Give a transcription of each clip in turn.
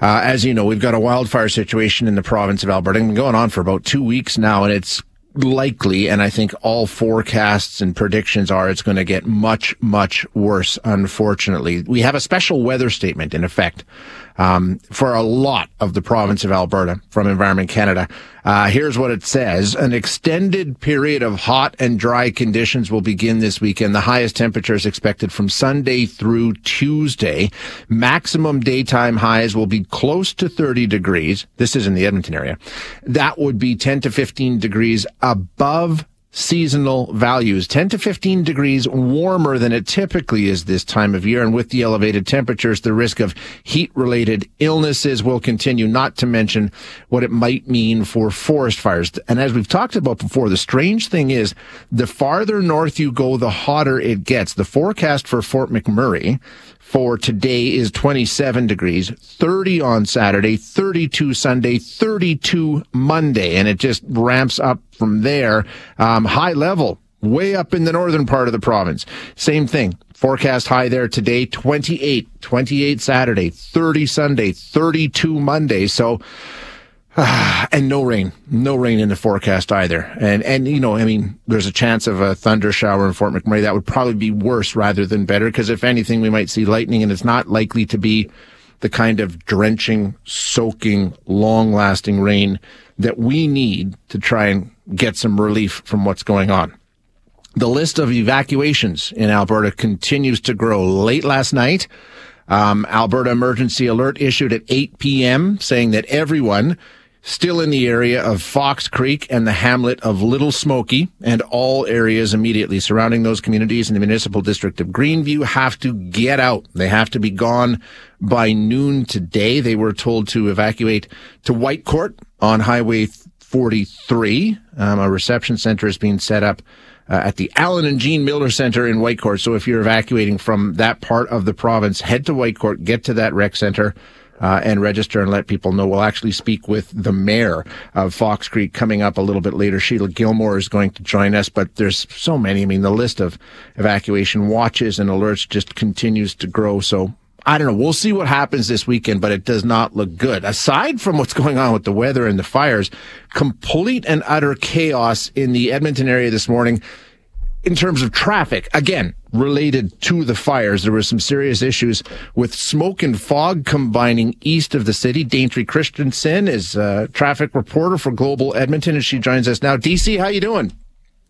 Uh, as you know, we've got a wildfire situation in the province of Alberta. Been going on for about two weeks now, and it's likely, and I think all forecasts and predictions are it's going to get much, much worse, unfortunately. We have a special weather statement in effect um, for a lot of the province of Alberta from Environment Canada. Uh, here's what it says. An extended period of hot and dry conditions will begin this weekend. The highest temperatures expected from Sunday through Tuesday. Maximum daytime highs will be close to 30 degrees. This is in the Edmonton area. That would be 10 to 15 degrees above seasonal values, 10 to 15 degrees warmer than it typically is this time of year. And with the elevated temperatures, the risk of heat related illnesses will continue, not to mention what it might mean for forest fires. And as we've talked about before, the strange thing is the farther north you go, the hotter it gets. The forecast for Fort McMurray for today is 27 degrees, 30 on Saturday, 32 Sunday, 32 Monday, and it just ramps up from there. Um, high level, way up in the northern part of the province. Same thing. Forecast high there today, 28, 28 Saturday, 30 Sunday, 32 Monday. So, and no rain, no rain in the forecast either. And, and, you know, I mean, there's a chance of a thunder shower in Fort McMurray. That would probably be worse rather than better. Cause if anything, we might see lightning and it's not likely to be the kind of drenching, soaking, long lasting rain that we need to try and get some relief from what's going on. The list of evacuations in Alberta continues to grow. Late last night, um, Alberta emergency alert issued at 8 p.m. saying that everyone still in the area of Fox Creek and the hamlet of Little Smoky and all areas immediately surrounding those communities in the municipal district of Greenview have to get out. They have to be gone by noon today. They were told to evacuate to Whitecourt on Highway 43. Um, a reception center is being set up uh, at the Alan and Jean Millar Center in Whitecourt. So if you're evacuating from that part of the province, head to Whitecourt, get to that rec center uh, and register and let people know. We'll actually speak with the mayor of Fox Creek coming up a little bit later. Sheila Gilmour is going to join us, but there's so many. I mean, the list of evacuation watches and alerts just continues to grow. So I don't know. We'll see what happens this weekend, but it does not look good. Aside from what's going on with the weather and the fires, complete and utter chaos in the Edmonton area this morning in terms of traffic, again, related to the fires, there were some serious issues with smoke and fog combining east of the city. Daintre Christensen is a traffic reporter for Global Edmonton, and she joins us now. DC, how you doing?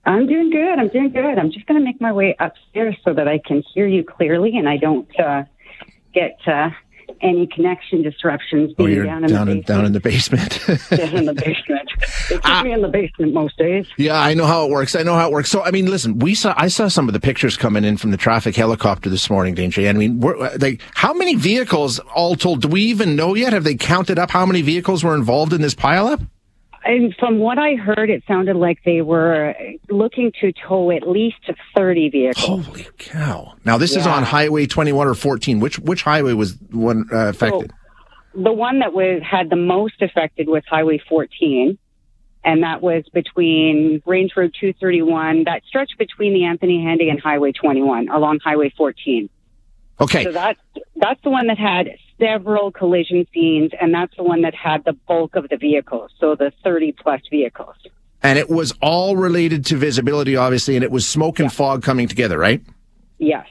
I'm doing good. I'm doing good. I'm just going to make my way upstairs so that I can hear you clearly and I don't uh, get uh, any connection disruptions oh, being oh, down in down the basement. down in the basement. down in the basement. Keep uh, me in the basement most days. Yeah, I know how it works. I know how it works. So, I mean, listen, we saw I saw some of the pictures coming in from the traffic helicopter this morning, Daintre. I mean, like, how many vehicles all told? Do we even know yet? Have they counted up how many vehicles were involved in this pileup? And from what I heard, it sounded like they were looking to tow at least 30 vehicles. Holy cow. Now, this yeah. is on Highway 21 or 14. Which which highway was one uh, affected? So, the one that was had the most affected was Highway 14. And that was between Range Road 231, that stretch between the Anthony Henday and Highway 21 along Highway 14. Okay. So that's, that's the one that had several collision scenes, and that's the one that had the bulk of the vehicles, so the 30 plus vehicles. And it was all related to visibility, obviously, and it was smoke and yeah. fog coming together, right? Yes.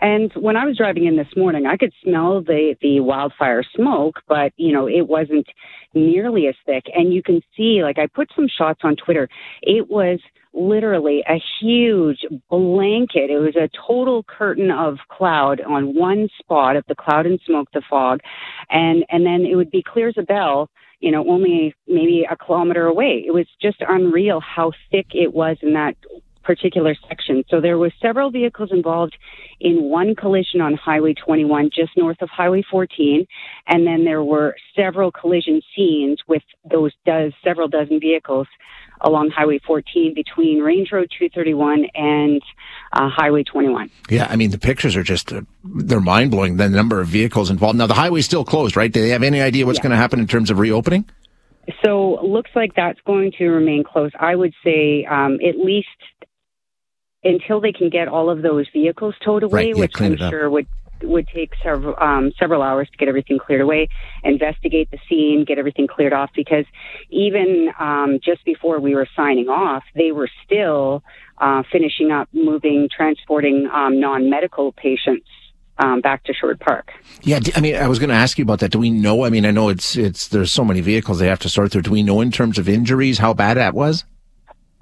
And when I was driving in this morning, I could smell the, the wildfire smoke, but, you know, it wasn't nearly as thick. And you can see, like, I put some shots on Twitter. It was literally a huge blanket. It was a total curtain of cloud on one spot of the cloud and smoke, the fog, and and then it would be clear as a bell. You know, only maybe a kilometer away. It was just unreal how thick it was in that particular section. So there was several vehicles involved in one collision on Highway 21 just north of Highway 14, and then there were several collision scenes with those does several dozen vehicles along Highway 14 between Range Road 231 and uh, Highway 21. Yeah, I mean the pictures are just uh, they're mind blowing. The number of vehicles involved. Now the highway's still closed, right? Do they have any idea what's yeah. going to happen in terms of reopening? So looks like that's going to remain closed. I would say um, at least until they can get all of those vehicles towed away, right, yeah, which I'm sure would would take several um, several hours to get everything cleared away, investigate the scene, get everything cleared off. Because even um, just before we were signing off, they were still uh, finishing up moving, transporting um, non medical patients um, back to Sherwood Park. Yeah, I mean, I was going to ask you about that. Do we know? I mean, I know it's it's there's so many vehicles they have to sort through. Do we know in terms of injuries how bad that was?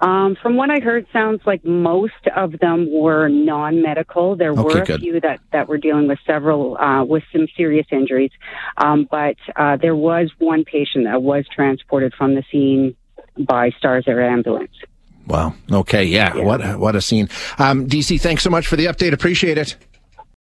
Um, from what I heard, sounds like most of them were non-medical. There okay, were a good. few that, that were dealing with several uh, with some serious injuries, um, but uh, there was one patient that was transported from the scene by Stars Air ambulance. Wow. Okay. Yeah. yeah. What what a scene. Um, DC, thanks so much for the update. Appreciate it.